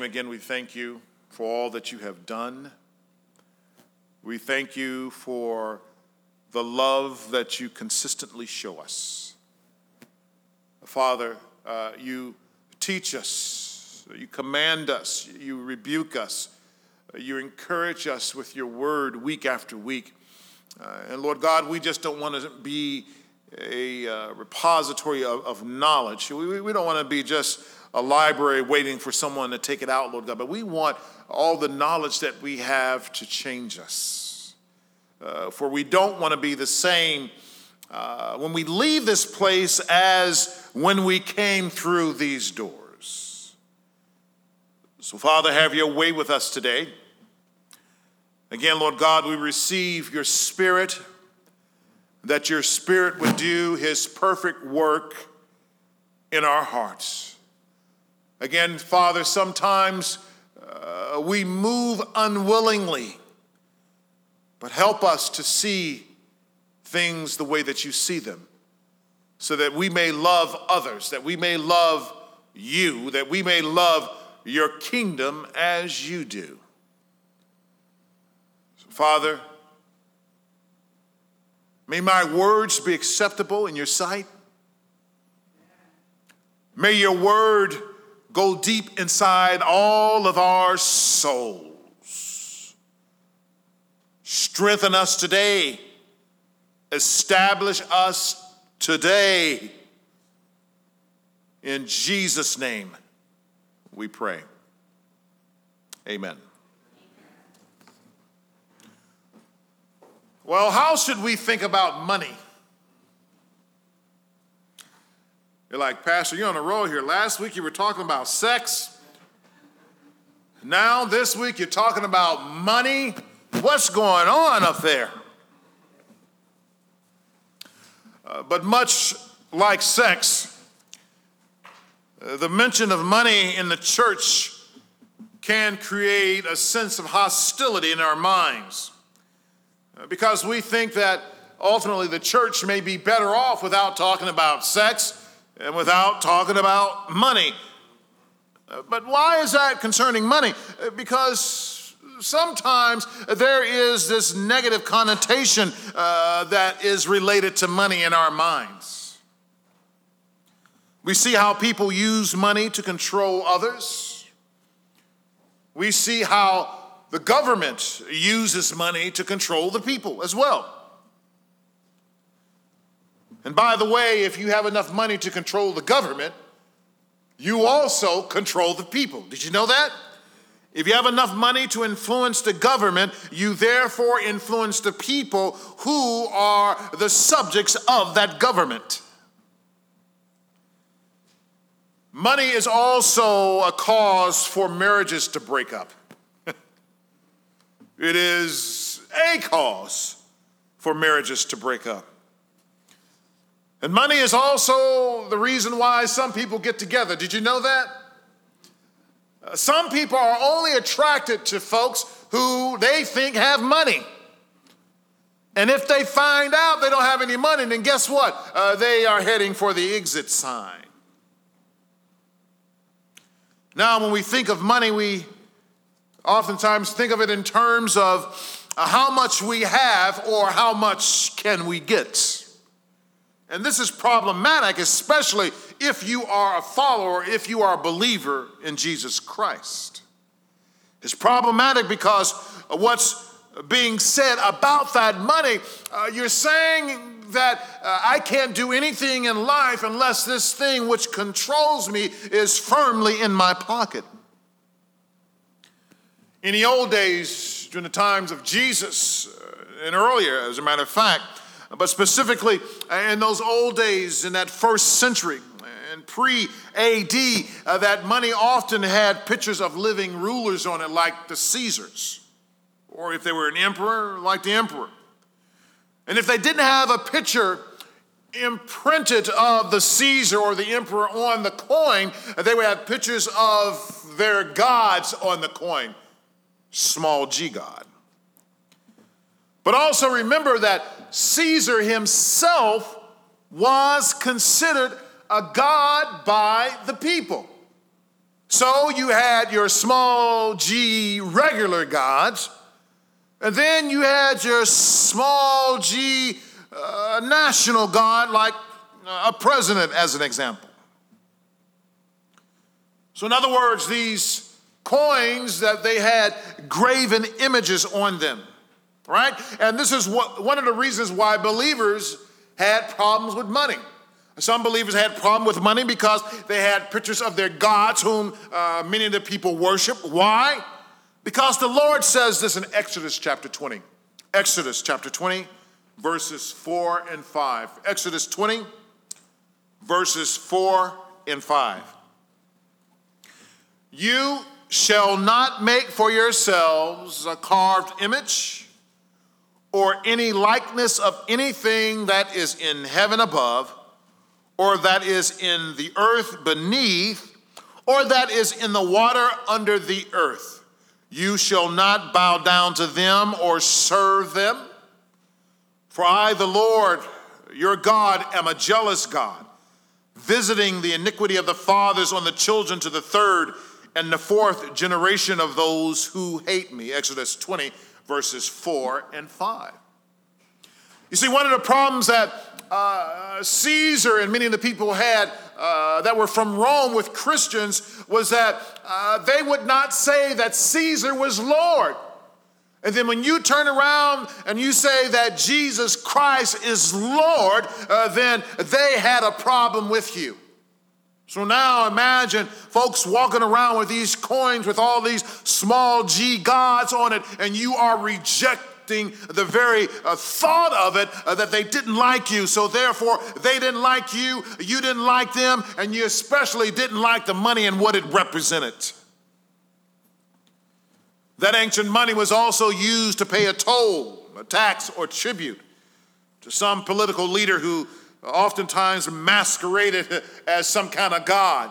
name, again, we thank you for all that you have done. We thank you for the love that you consistently show us. Father, uh, you teach us, you command us, you rebuke us, you encourage us with your word week after week. Uh, and Lord God, we just don't want to be a uh, repository of, of knowledge. We, we don't want to be just a library waiting for someone to take it out, Lord God, but we want all the knowledge that we have to change us. Uh, for we don't want to be the same uh, when we leave this place as when we came through these doors. So, Father, have your way with us today. Again, Lord God, we receive your Spirit, that your Spirit would do his perfect work in our hearts. Again, Father, sometimes uh, we move unwillingly, but help us to see things the way that you see them, so that we may love others, that we may love you, that we may love your kingdom as you do. So, Father, may my words be acceptable in your sight. May your word go deep inside all of our souls. Strengthen us today. Establish us today. In Jesus' name, we pray. Amen. Well, how should we think about money? You're like, Pastor, you're on a roll here. Last week you were talking about sex. Now, this week you're talking about money. What's going on up there? Uh, but much like sex, uh, the mention of money in the church can create a sense of hostility in our minds uh, because we think that ultimately the church may be better off without talking about sex and without talking about money. Uh, but why is that concerning money? Uh, because sometimes there is this negative connotation uh, that is related to money in our minds. We see how people use money to control others. We see how the government uses money to control the people as well. And by the way, if you have enough money to control the government, you also control the people. Did you know that? If you have enough money to influence the government, you therefore influence the people who are the subjects of that government. Money is also a cause for marriages to break up. it is a cause for marriages to break up. And money is also the reason why some people get together. Did you know that? Uh, some people are only attracted to folks who they think have money. And if they find out they don't have any money, then guess what? Uh, they are heading for the exit sign. Now, when we think of money, we oftentimes think of it in terms of uh, how much we have or how much can we get. And this is problematic, especially if you are a follower, if you are a believer in Jesus Christ. It's problematic because what's being said about that money, uh, you're saying that uh, I can't do anything in life unless this thing which controls me is firmly in my pocket. In the old days, during the times of Jesus, uh, and earlier, as a matter of fact, but specifically in those old days, in that first century, and pre AD, uh, that money often had pictures of living rulers on it, like the Caesars, or if they were an emperor, like the emperor. And if they didn't have a picture imprinted of the Caesar or the emperor on the coin, they would have pictures of their gods on the coin, small g god. But also remember that Caesar himself was considered a god by the people. So you had your small g regular gods, and then you had your small g uh, national god, like a president, as an example. So, in other words, these coins that they had graven images on them, right? And this is what, one of the reasons why believers had problems with money. Some believers had problem with money because they had pictures of their gods whom uh, many of the people worship. Why? Because the Lord says this in Exodus chapter 20. Exodus chapter 20, verses 4 and 5. Exodus 20, verses 4 and 5. You shall not make for yourselves a carved image or any likeness of anything that is in heaven above, or that is in the earth beneath, or that is in the water under the earth. You shall not bow down to them or serve them. For I, the Lord, your God, am a jealous God, visiting the iniquity of the fathers on the children to the third and the fourth generation of those who hate me. Exodus 20, verses 4 and 5. You see, one of the problems that uh, Caesar and many of the people had uh, that were from Rome with Christians was that uh, they would not say that Caesar was Lord. And then when you turn around and you say that Jesus Christ is Lord, uh, then they had a problem with you. So now imagine folks walking around with these coins with all these small g gods on it, and you are rejecting the very uh, thought of it uh, that they didn't like you. So therefore, they didn't like you, you didn't like them, and you especially didn't like the money and what it represented. That ancient money was also used to pay a toll, a tax, or tribute to some political leader who oftentimes masqueraded as some kind of god.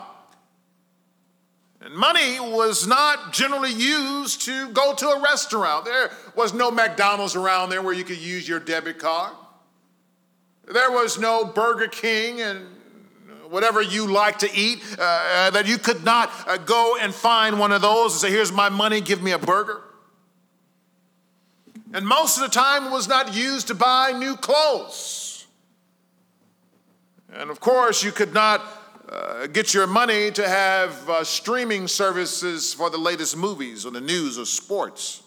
And money was not generally used to go to a restaurant. There was no McDonald's around there where you could use your debit card. There was no Burger King and whatever you like to eat, uh, that you could not uh, go and find one of those and say, Here's my money, give me a burger. And most of the time, it was not used to buy new clothes. And of course, you could not uh, get your money to have uh, streaming services for the latest movies or the news or sports.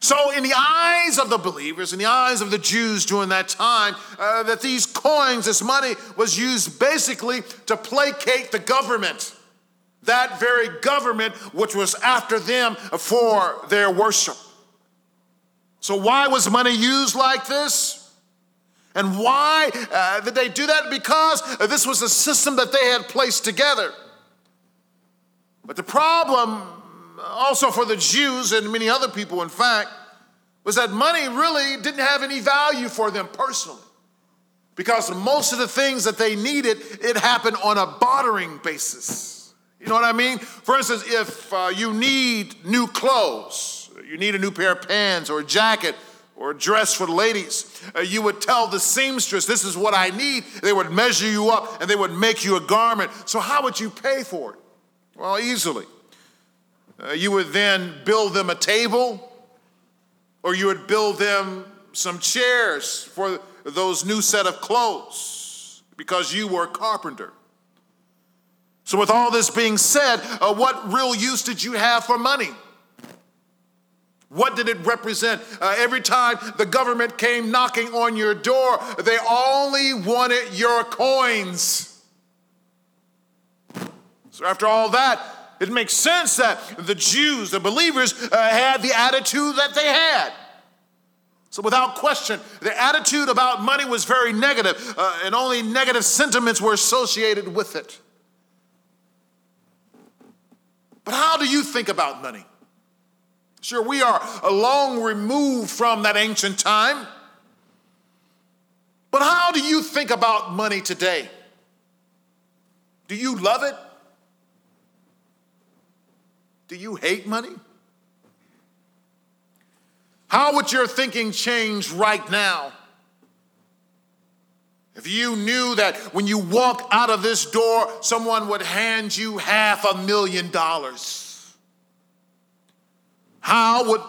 So, in the eyes of the believers, in the eyes of the Jews during that time, uh, that these coins, this money, was used basically to placate the government. That very government which was after them for their worship. So, why was money used like this? And why uh, did they do that? Because this was a system that they had placed together. But the problem, also for the Jews and many other people, in fact, was that money really didn't have any value for them personally. Because most of the things that they needed, it happened on a bartering basis. You know what I mean? For instance, if uh, you need new clothes, you need a new pair of pants or a jacket, or a dress for the ladies, uh, you would tell the seamstress, This is what I need. They would measure you up and they would make you a garment. So, how would you pay for it? Well, easily. Uh, you would then build them a table, or you would build them some chairs for those new set of clothes because you were a carpenter. So, with all this being said, uh, what real use did you have for money? What did it represent? Uh, every time the government came knocking on your door, they only wanted your coins. So, after all that, it makes sense that the Jews, the believers, uh, had the attitude that they had. So, without question, the attitude about money was very negative, uh, and only negative sentiments were associated with it. But how do you think about money? Sure, we are a long removed from that ancient time. But how do you think about money today? Do you love it? Do you hate money? How would your thinking change right now If you knew that when you walk out of this door, someone would hand you half a million dollars, how would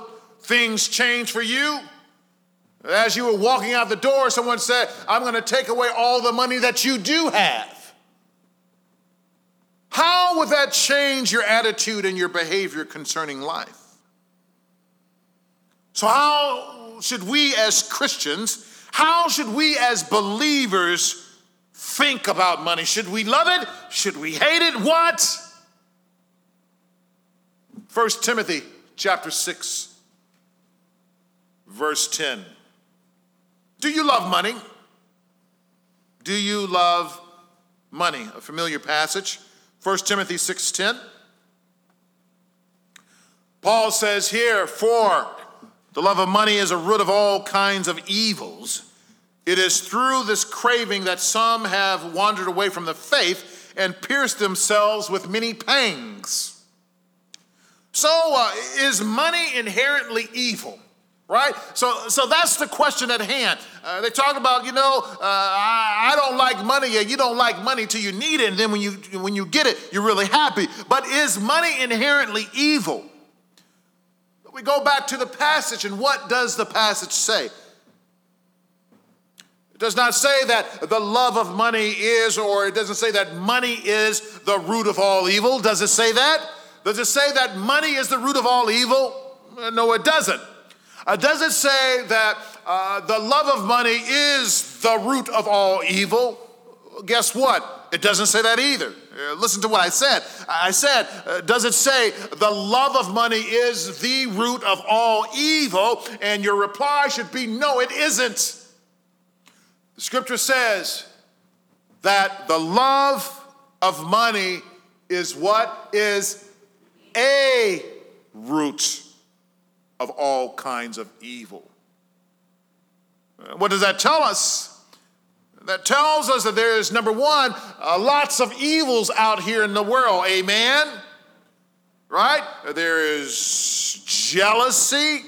things change for you? As you were walking out the door, someone said, I'm going to take away all the money that you do have. How would that change your attitude and your behavior concerning life? So, how should we as Christians, how should we as believers think about money? Should we love it? Should we hate it? What? 1 Timothy chapter 6 verse 10. Do you love money? Do you love money? A familiar passage. 1 Timothy 6:10. Paul says here, for the love of money is a root of all kinds of evils. It is through this craving that some have wandered away from the faith and pierced themselves with many pangs. So, uh, is money inherently evil? Right? So, so that's the question at hand. Uh, they talk about, you know, uh, I, I, don't like money, and you don't like money till you need it, and then when you, when you get it, you're really happy. But is money inherently evil? We go back to the passage, and what does the passage say? It does not say that the love of money is, or it doesn't say that money is the root of all evil. Does it say that? Does it say that money is the root of all evil? No, it doesn't. Uh, does it say that uh, the love of money is the root of all evil? Guess what? It doesn't say that either. Uh, listen to what I said. I said, uh, does it say the love of money is the root of all evil? And your reply should be no, it isn't. The scripture says that the love of money is what is a root of all kinds of evil. Uh, what does that tell us? That tells us that there is, number one, uh, lots of evils out here in the world. Amen? Right? There is jealousy,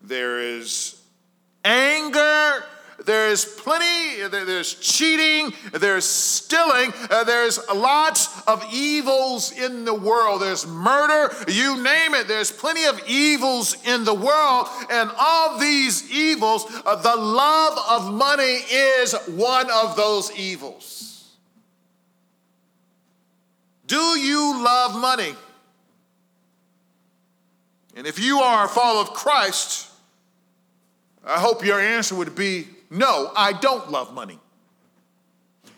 there is anger, there's plenty, there's cheating, there's stealing, uh, there's lots of evils in the world. There's murder, you name it, there's plenty of evils in the world. And of these evils, uh, the love of money is one of those evils. Do you love money? And if you are a follower of Christ, I hope your answer would be no, I don't love money.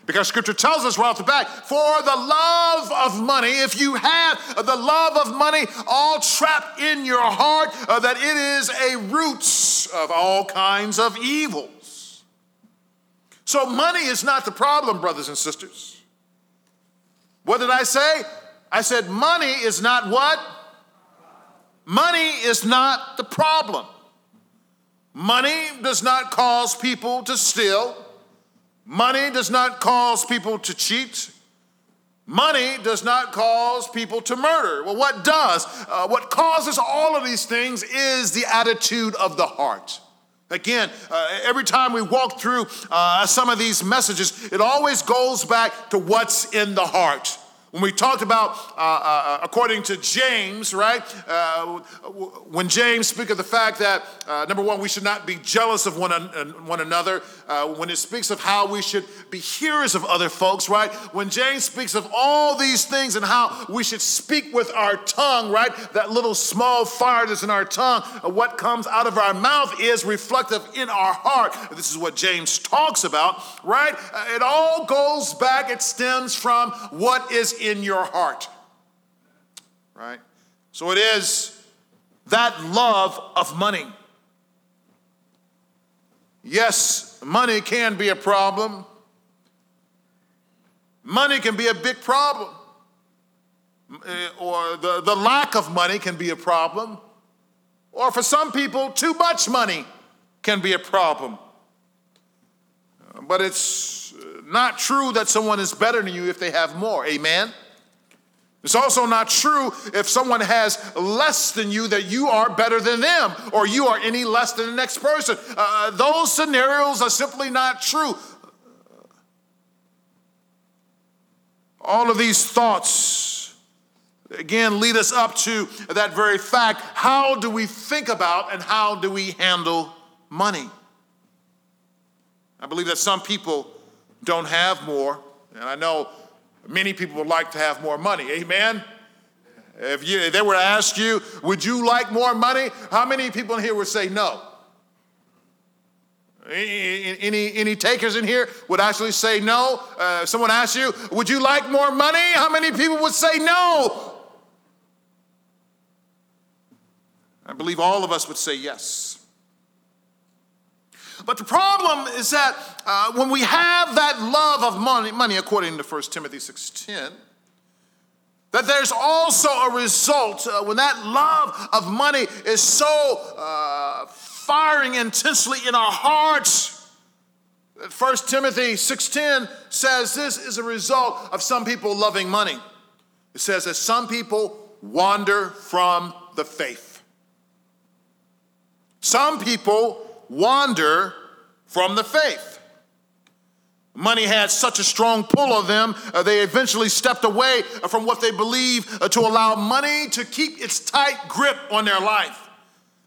Because scripture tells us right off the bat, for the love of money, if you have the love of money all trapped in your heart, uh, that it is a root of all kinds of evils. So money is not the problem, brothers and sisters. What did I say? I said money is not what? Money is not the problem. Money does not cause people to steal. Money does not cause people to cheat. Money does not cause people to murder. Well, what does? Uh, what causes all of these things is the attitude of the heart. Again, uh, every time we walk through uh, some of these messages, it always goes back to what's in the heart. When we talked about, uh, uh, uh, according to James, right? Uh, when James speaks of the fact that, uh, number one, we should not be jealous of one, one another. Uh, when it speaks of how we should be hearers of other folks, right? When James speaks of all these things and how we should speak with our tongue, right? That little small fire that's in our tongue, what comes out of our mouth is reflective in our heart. This is what James talks about, right? it all goes back, it stems from what is in your heart. Right? So it is that love of money. Yes, money can be a problem. Money can be a big problem. Eh, or the, the lack of money can be a problem. Or for some people, too much money can be a problem. But it's not true that someone is better than you if they have more. Amen? It's also not true if someone has less than you that you are better than them or you are any less than the next person. Uh, those scenarios are simply not true. all of these thoughts, again, lead us up to that very fact. How do we think about and how do we handle money? I believe that some people don't have more, and I know many people would like to have more money. Amen? If, you, if they were to ask you, would you like more money? How many people in here would say no? Any, any takers in here would actually say no? Uh, someone asks you, would you like more money? How many people would say no? I believe all of us would say yes. But the problem is that uh, when we have that love of money, money according to 1 Timothy 6.10, that there's also a result uh, when that love of money is so uh, firing intensely in our hearts. 1 Timothy 6:10 says this is a result of some people loving money. It says that some people wander from the faith. Some people wander from the faith. Money had such a strong pull on them, uh, they eventually stepped away from what they believed uh, to allow money to keep its tight grip on their life.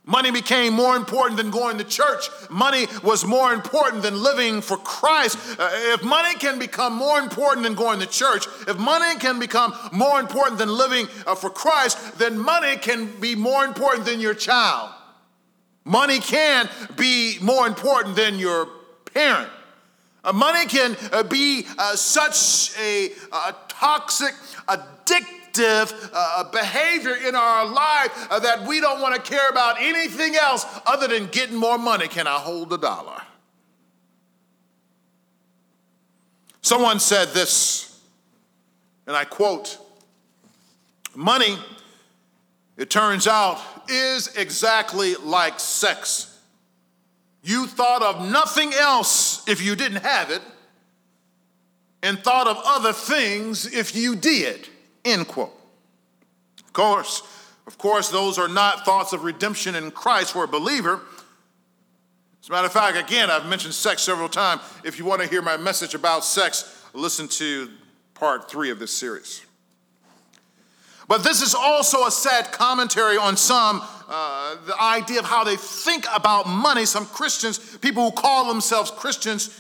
Money became more important than going to church. Money was more important than living for Christ. Uh, if money can become more important than going to church, if money can become more important than living uh, for Christ, then money can be more important than your child. Money can be more important than your parent. Uh, money can uh, be uh, such a, a toxic, addictive uh, behavior in our life uh, that we don't want to care about anything else other than getting more money. Can I hold a dollar? Someone said this, and I quote Money, it turns out, is exactly like sex. You thought of nothing else if you didn't have it, and thought of other things if you did. End quote. Of course, of course, those are not thoughts of redemption in Christ for a believer. As a matter of fact, again, I've mentioned sex several times. If you want to hear my message about sex, listen to part three of this series. But this is also a sad commentary on some, uh, the idea of how they think about money. Some Christians, people who call themselves Christians,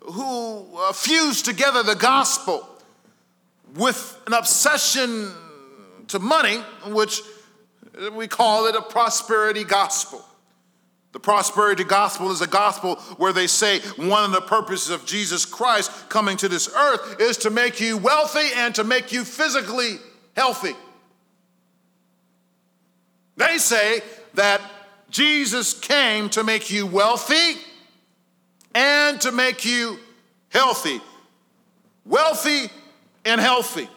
who uh, fuse together the gospel with an obsession to money, which we call it a prosperity gospel. The prosperity gospel is a gospel where they say one of the purposes of Jesus Christ coming to this earth is to make you wealthy and to make you physically healthy. They say that Jesus came to make you wealthy and to make you healthy. Wealthy and healthy.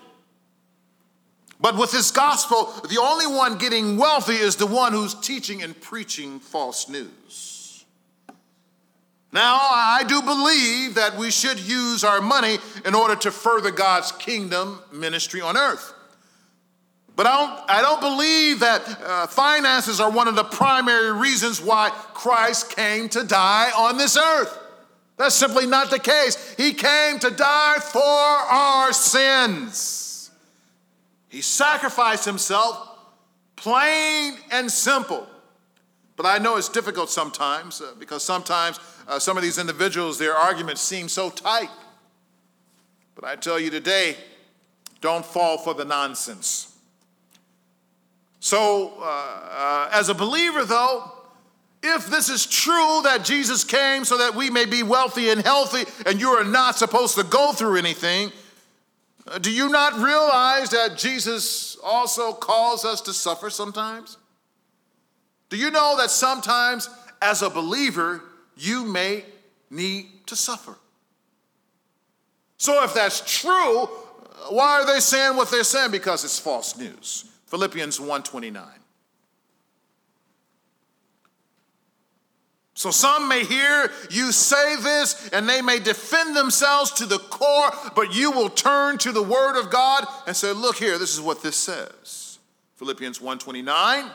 But with this gospel, the only one getting wealthy is the one who's teaching and preaching false news. Now, I do believe that we should use our money in order to further God's kingdom ministry on earth. But I don't, I don't believe that uh, finances are one of the primary reasons why Christ came to die on this earth. That's simply not the case. He came to die for our sins. He sacrificed himself, plain and simple. But I know it's difficult sometimes uh, because sometimes uh, some of these individuals, their arguments seem so tight. But I tell you today, don't fall for the nonsense. So, uh, uh, as a believer, though, if this is true that Jesus came so that we may be wealthy and healthy, and you are not supposed to go through anything, uh, do you not realize that Jesus also calls us to suffer sometimes? Do you know that sometimes, as a believer, you may need to suffer? So, if that's true, why are they saying what they're saying? Because it's false news. Philippians 1:29. So some may hear you say this and they may defend themselves to the core, but you will turn to the word of God and say, "Look here, this is what this says." Philippians 1:29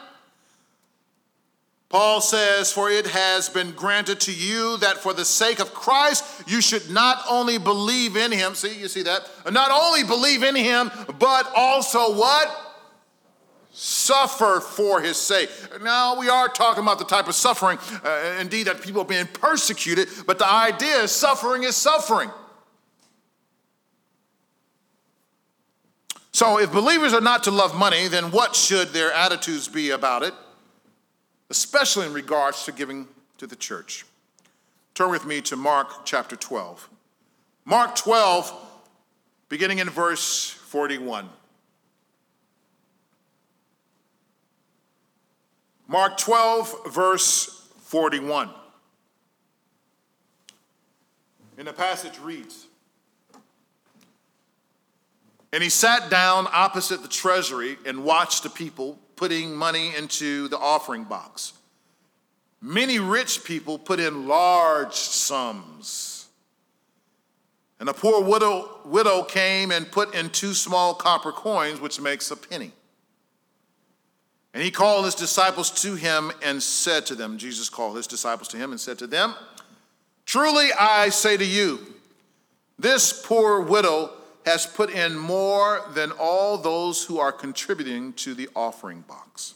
Paul says, For it has been granted to you that for the sake of Christ, you should not only believe in him, see, you see that? Not only believe in him, but also what? Suffer for his sake. Now, we are talking about the type of suffering, uh, indeed, that people are being persecuted, but the idea is suffering is suffering. So, if believers are not to love money, then what should their attitudes be about it? especially in regards to giving to the church. Turn with me to Mark chapter 12. Mark 12, beginning in verse 41. Mark 12, verse 41. And the passage reads And he sat down opposite the treasury and watched the people putting money into the offering box. Many rich people put in large sums. And a poor widow, widow came and put in two small copper coins, which makes a penny. And he called his disciples to him and said to them, Jesus called his disciples to him and said to them, Truly I say to you, this poor widow has put in more than all those who are contributing to the offering box.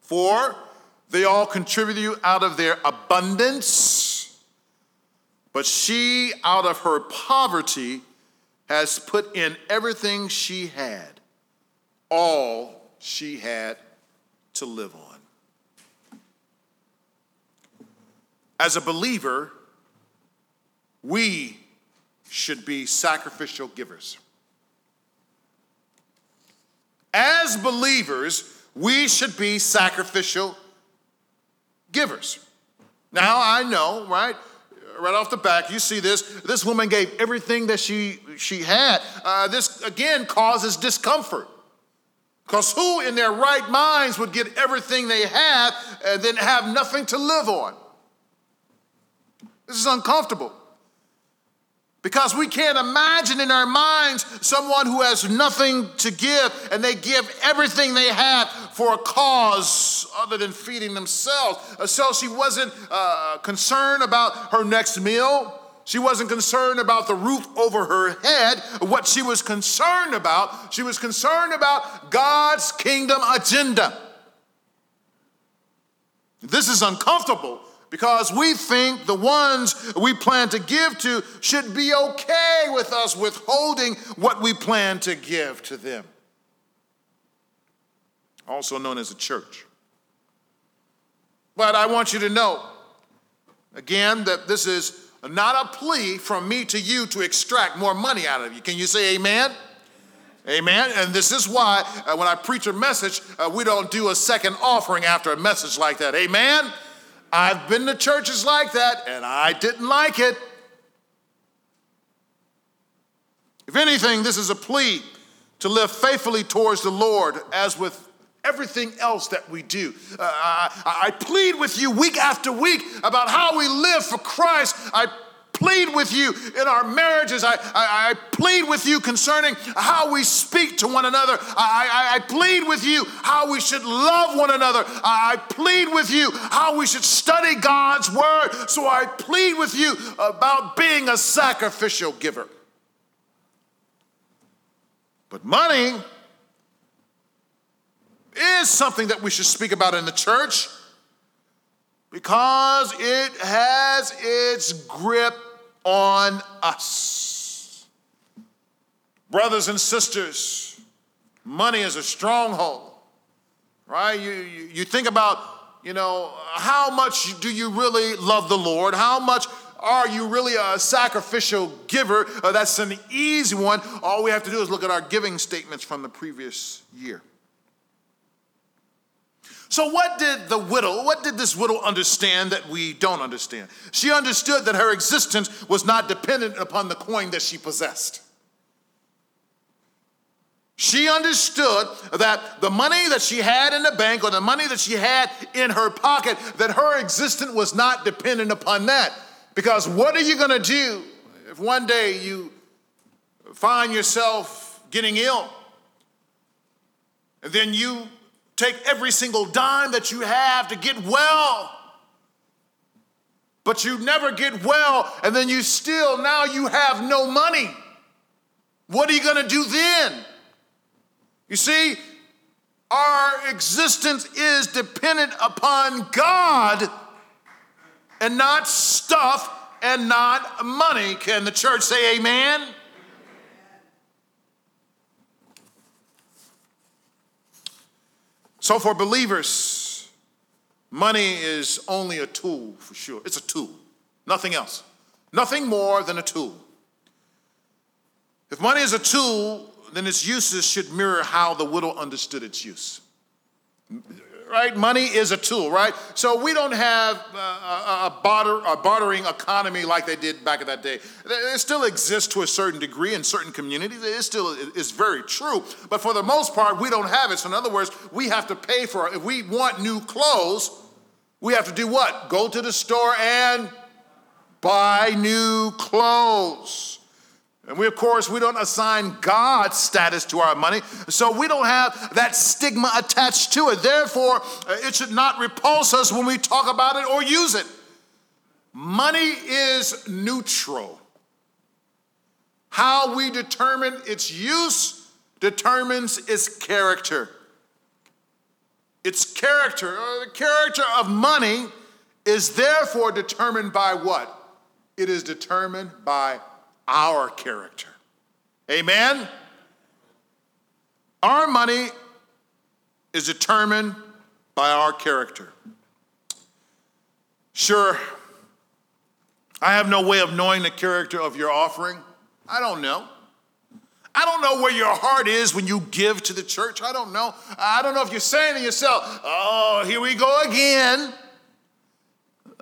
For they all contribute out of their abundance, but she, out of her poverty, has put in everything she had, all she had to live on. As a believer, we should be sacrificial givers. As believers, we should be sacrificial givers. Now, I know, right? Right off the back, you see this. This woman gave everything that she, she had. Uh, this, again, causes discomfort. Because who in their right minds would get everything they have and then have nothing to live on? This is uncomfortable. Because we can't imagine in our minds someone who has nothing to give and they give everything they have for a cause other than feeding themselves. Uh, so she wasn't uh, concerned about her next meal. She wasn't concerned about the roof over her head. What she was concerned about, she was concerned about God's kingdom agenda. This is uncomfortable because we think the ones we plan to give to should be okay with us withholding what we plan to give to them. Also known as a church. But I want you to know, again, that this is not a plea from me to you to extract more money out of you. Can you say amen? Amen. And this is why uh, when I preach a message, uh, we don't do a second offering after a message like that. Amen. I've been to churches like that and I didn't like it. If anything, this is a plea to live faithfully towards the Lord as with everything else that we do. Uh, I, I plead with you week after week about how we live for Christ. I plead with you in our marriages. I, I, I, plead with you concerning how we speak to one another. I, I, plead with you how we should love one another. I plead with you how we should study God's word. So I plead with you about being a sacrificial giver. But money something that we should speak about in the church because it has its grip on us. Brothers and sisters, money is a stronghold, right? You, you, you think about, you know, how much do you really love the Lord? How much are you really a sacrificial giver? Uh, that's an easy one. All we have to do is look at our giving statements from the previous year. So, what did the widow, what did this widow understand that we don't understand? She understood that her existence was not dependent upon the coin that she possessed. She understood that the money that she had in the bank or the money that she had in her pocket, that her existence was not dependent upon that. Because what are you going to do if one day you find yourself getting ill and then you take every single dime that you have to get well. But you never get well, and then you still, now you have no money. What are you going to do then? You see, our existence is dependent upon God and not stuff and not money. Can the church say amen? So, for believers, money is only a tool for sure. It's a tool, nothing else. Nothing more than a tool. If money is a tool, then its uses should mirror how the widow understood its use right? Money is a tool, right? So we don't have uh, a, a, barter, a, bartering economy like they did back in that day. It still exists to a certain degree in certain communities. It still is very true. But for the most part, we don't have it. So in other words, we have to pay for it. If we want new clothes, we have to do what? Go to the store and buy new clothes. And we, of course, we don't assign God status to our money, so we don't have that stigma attached to it. Therefore, uh, it should not repulse us when we talk about it or use it. Money is neutral. How we determine its use determines its character. Its character, uh, the character of money, is therefore determined by what? It is determined by our character. Amen? Our money is determined by our character. Sure, I have no way of knowing the character of your offering. I don't know. I don't know where your heart is when you give to the church. I don't know. I don't know if you're saying to yourself, oh, here we go again.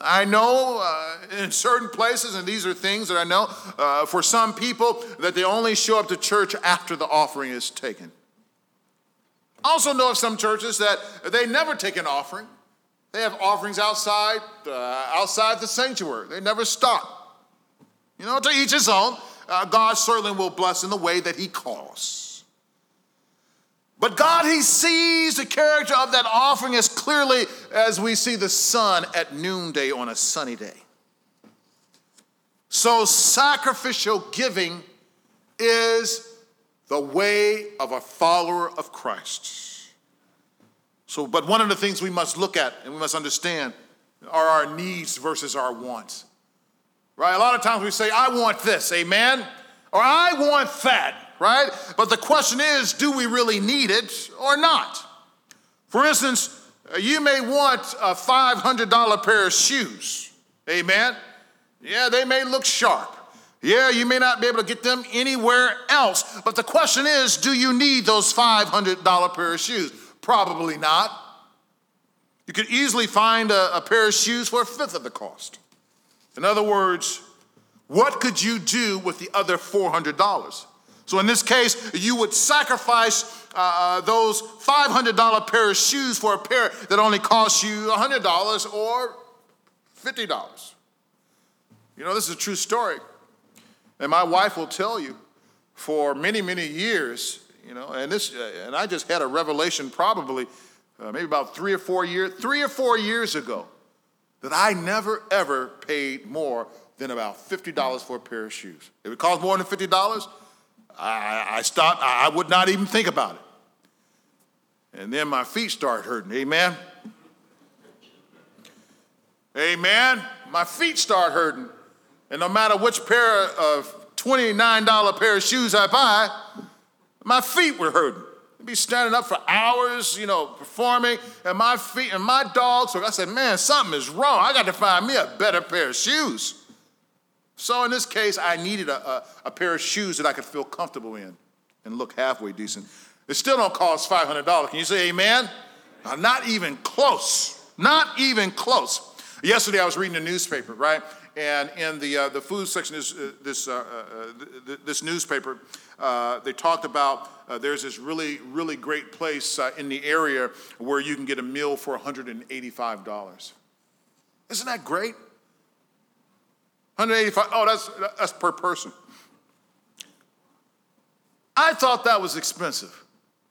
I know uh, in certain places, and these are things that I know uh, for some people, that they only show up to church after the offering is taken. I also know of some churches that they never take an offering. They have offerings outside, uh, outside the sanctuary. They never stop. You know, to each his own. Uh, God certainly will bless in the way that He calls. But God, He sees the character of that offering as clearly as we see the sun at noonday on a sunny day. So, sacrificial giving is the way of a follower of Christ. So, but one of the things we must look at and we must understand are our needs versus our wants. Right? A lot of times we say, I want this, amen? Or I want that right? But the question is do we really need it or not? For instance, uh, you may want a $500 pair of shoes. Amen? Yeah, they may look sharp. Yeah, you may not be able to get them anywhere else. But the question is do you need those $500 pair of shoes? Probably not. You could easily find a, a pair of shoes for a fifth of the cost. In other words, what could you do with the other $400? So in this case, you would sacrifice uh, uh those $500 pair of shoes for a pair that only costs you $100 or $50. You know, this is a true story. And my wife will tell you for many, many years, you know, and this, and I just had a revelation probably uh, maybe about three or four years, three or four years ago, that I never ever paid more than about $50 for a pair of shoes. If it cost more than $50, I, I stopped, I would not even think about it. And then my feet start hurting. Amen. Amen. My feet start hurting. And no matter which pair of $29 pair of shoes I buy, my feet were hurting. I'd be standing up for hours, you know, performing, and my feet and my dogs. So I said, man, something is wrong. I got to find me a better pair of shoes. So in this case, I needed a, a, a, pair of shoes that I could feel comfortable in and look halfway decent. It still don't cost $500. Can you say amen? Uh, not even close. Not even close. Yesterday I was reading a newspaper, right? And in the, uh, the food section of this, uh, this, uh, uh, this newspaper, uh, they talked about there's this really, really great place in the area where you can get a meal for $185. Isn't that great? 185, oh, that's, that's per person. I thought that was expensive.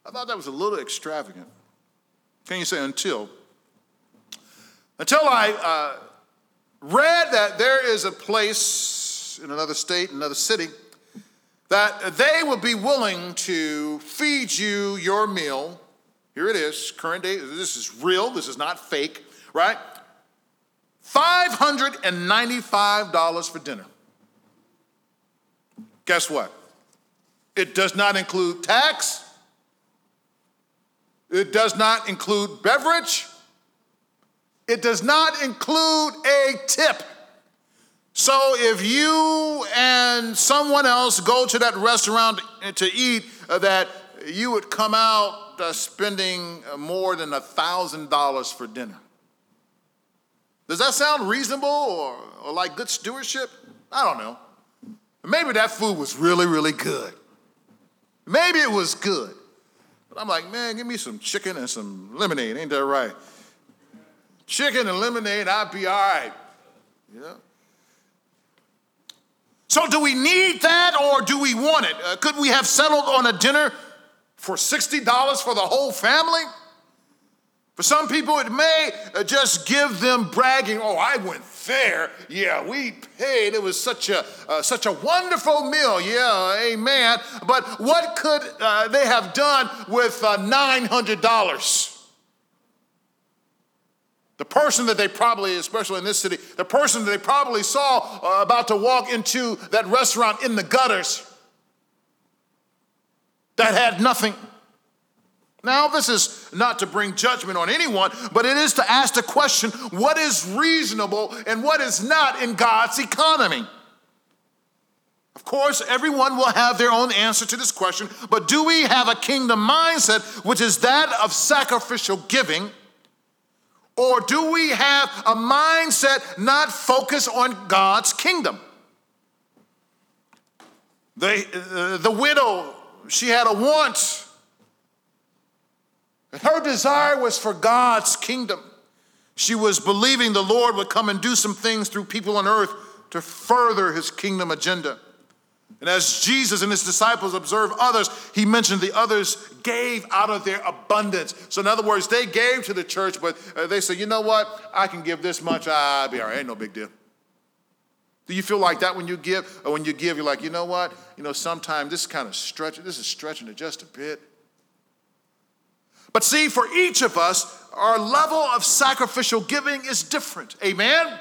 I thought that was a little extravagant. Can you say until? Until I uh, read that there is a place in another state, another city, that they will be willing to feed you your meal. Here it is, current day. This is real, this is not fake, right? $595 for dinner. Guess what? It does not include tax. It does not include beverage. It does not include a tip. So if you and someone else go to that restaurant to eat, uh, that you would come out uh, spending more than a $1,000 for dinner. Does that sound reasonable or, or like good stewardship? I don't know. Maybe that food was really, really good. Maybe it was good. But I'm like, man, give me some chicken and some lemonade. Ain't that right? Chicken and lemonade, I'd be all right. Yeah. So, do we need that or do we want it? Uh, could we have settled on a dinner for $60 for the whole family? For some people, it may uh, just give them bragging, oh, I went there. Yeah, we paid. It was such a, uh, such a wonderful meal. Yeah, amen. But what could uh, they have done with uh, $900? The person that they probably, especially in this city, the person that they probably saw uh, about to walk into that restaurant in the gutters that had nothing. Now, this is not to bring judgment on anyone, but it is to ask the question what is reasonable and what is not in God's economy? Of course, everyone will have their own answer to this question, but do we have a kingdom mindset, which is that of sacrificial giving? Or do we have a mindset not focused on God's kingdom? The, uh, the widow, she had a want and her desire was for God's kingdom. She was believing the Lord would come and do some things through people on earth to further his kingdom agenda. And as Jesus and his disciples observed others, he mentioned the others gave out of their abundance. So, in other words, they gave to the church, but uh, they said, you know what? I can give this much. I'll be all right. Ain't no big deal. Do you feel like that when you give? Or when you give, you're like, you know what? You know, sometimes this kind of stretching, this is stretching it just a bit. But see, for each of us, our level of sacrificial giving is different. Amen?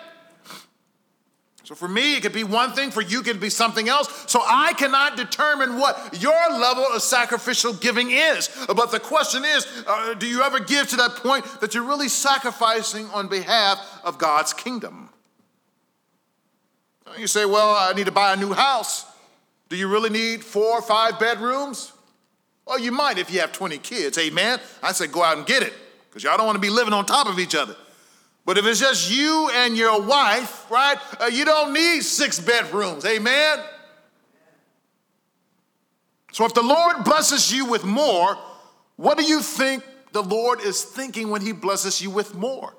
So for me, it could be one thing, for you, it could be something else. So I cannot determine what your level of sacrificial giving is. But the question is uh, do you ever give to that point that you're really sacrificing on behalf of God's kingdom? You say, well, I need to buy a new house. Do you really need four or five bedrooms? Well, you might if you have 20 kids. Amen. I said go out and get it because y'all don't want to be living on top of each other. But if it's just you and your wife, right, uh, you don't need six bedrooms. Amen. So if the Lord blesses you with more, what do you think the Lord is thinking when He blesses you with more?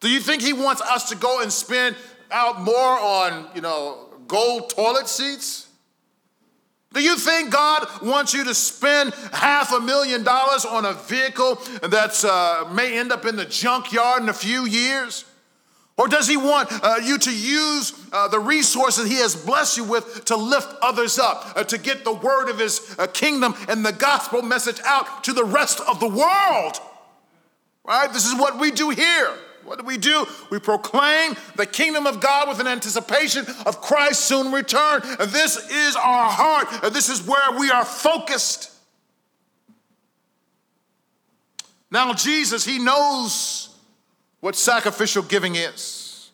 Do you think He wants us to go and spend out more on, you know, gold toilet seats? Do you think God wants you to spend half a million dollars on a vehicle that uh, may end up in the junkyard in a few years? Or does He want uh, you to use uh, the resources He has blessed you with to lift others up, uh, to get the word of His uh, kingdom and the gospel message out to the rest of the world? Right? This is what we do here. What do we do? We proclaim the kingdom of God with an anticipation of Christ's soon return. And this is our heart, and this is where we are focused. Now, Jesus, He knows what sacrificial giving is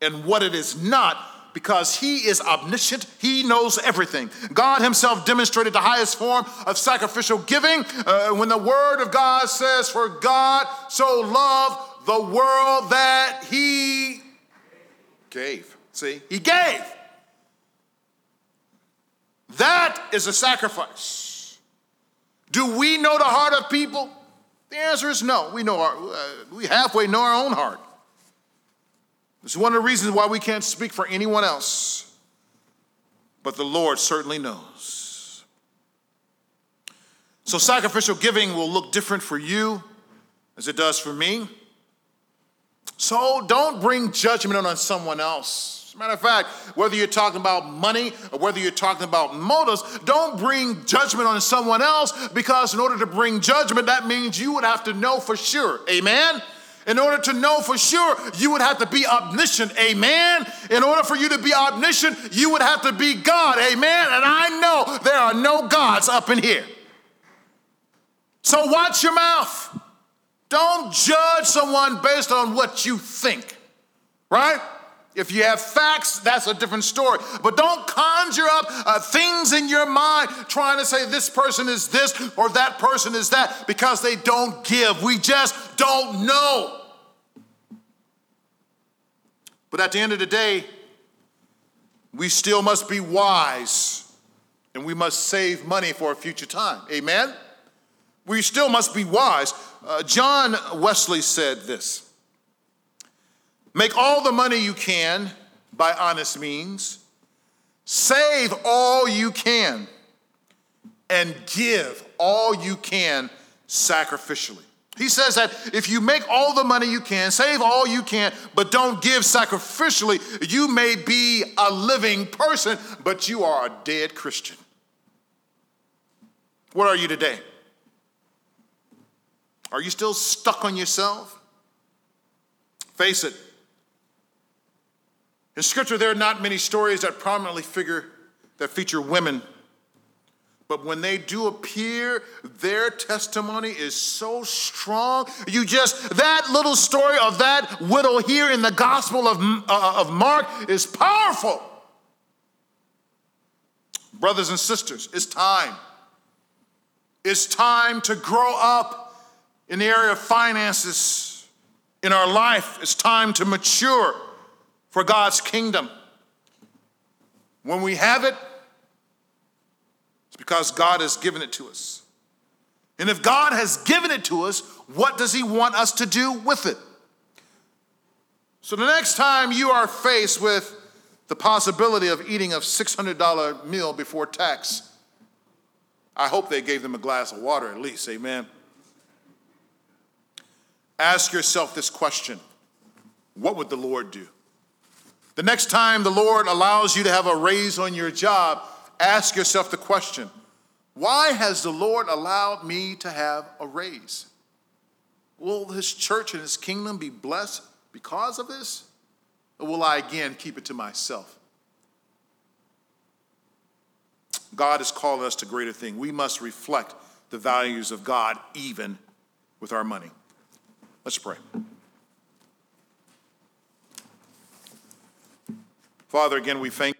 and what it is not because he is omniscient. He knows everything. God himself demonstrated the highest form of sacrificial giving uh, when the word of God says, For God so loved the world that he gave. See, he gave. That is a sacrifice. Do we know the heart of people? The answer is no. We know our, uh, we halfway know our own heart. Is one of the reasons why we can't speak for anyone else. But the Lord certainly knows. So sacrificial giving will look different for you as it does for me. So don't bring judgment on someone else. As a matter of fact, whether you're talking about money or whether you're talking about motives, don't bring judgment on someone else because in order to bring judgment, that means you would have to know for sure. Amen? In order to know for sure, you would have to be omniscient. Amen. In order for you to be omniscient, you would have to be God. Amen. And I know there are no gods up in here. So watch your mouth. Don't judge someone based on what you think, right? If you have facts, that's a different story. But don't conjure up uh, things in your mind trying to say this person is this or that person is that because they don't give. We just don't know. But at the end of the day, we still must be wise and we must save money for a future time. Amen? We still must be wise. Uh, John Wesley said this Make all the money you can by honest means, save all you can, and give all you can sacrificially. He says that if you make all the money you can, save all you can, but don't give sacrificially, you may be a living person, but you are a dead Christian. What are you today? Are you still stuck on yourself? Face it. In Scripture, there are not many stories that prominently figure that feature women. But when they do appear, their testimony is so strong. You just, that little story of that widow here in the Gospel of, uh, of Mark is powerful. Brothers and sisters, it's time. It's time to grow up in the area of finances in our life, it's time to mature for God's kingdom. When we have it, it's because God has given it to us. And if God has given it to us, what does He want us to do with it? So the next time you are faced with the possibility of eating a $600 meal before tax, I hope they gave them a glass of water at least, amen. Ask yourself this question What would the Lord do? The next time the Lord allows you to have a raise on your job, ask yourself the question Why has the Lord allowed me to have a raise? Will his church and his kingdom be blessed because of this? Or will I again keep it to myself? God is calling us to greater things. We must reflect the values of God even with our money. Let's pray. Father, again, we thank